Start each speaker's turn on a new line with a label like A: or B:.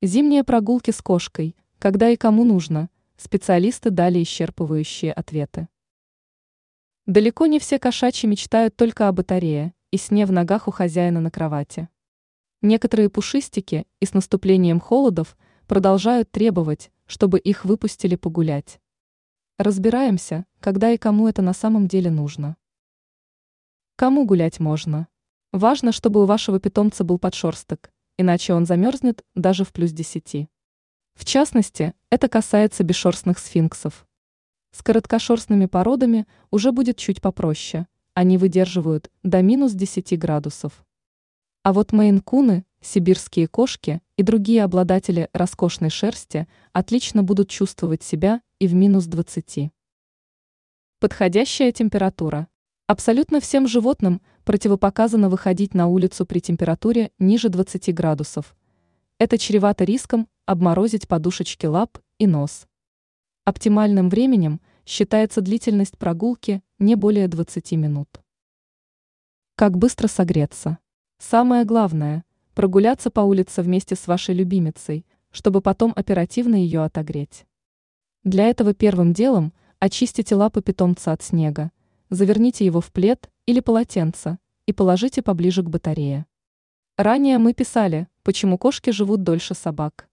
A: Зимние прогулки с кошкой, когда и кому нужно, специалисты дали исчерпывающие ответы. Далеко не все кошачьи мечтают только о батарее и сне в ногах у хозяина на кровати. Некоторые пушистики и с наступлением холодов продолжают требовать, чтобы их выпустили погулять. Разбираемся, когда и кому это на самом деле нужно. Кому гулять можно? Важно, чтобы у вашего питомца был подшерсток, иначе он замерзнет даже в плюс 10. В частности, это касается бесшерстных сфинксов. С короткошерстными породами уже будет чуть попроще, они выдерживают до минус 10 градусов. А вот мейн-куны, сибирские кошки и другие обладатели роскошной шерсти отлично будут чувствовать себя и в минус 20. Подходящая температура. Абсолютно всем животным противопоказано выходить на улицу при температуре ниже 20 градусов. Это чревато риском обморозить подушечки лап и нос. Оптимальным временем считается длительность прогулки не более 20 минут. Как быстро согреться? Самое главное – прогуляться по улице вместе с вашей любимицей, чтобы потом оперативно ее отогреть. Для этого первым делом очистите лапы питомца от снега, заверните его в плед или полотенце и положите поближе к батарее. Ранее мы писали, почему кошки живут дольше собак.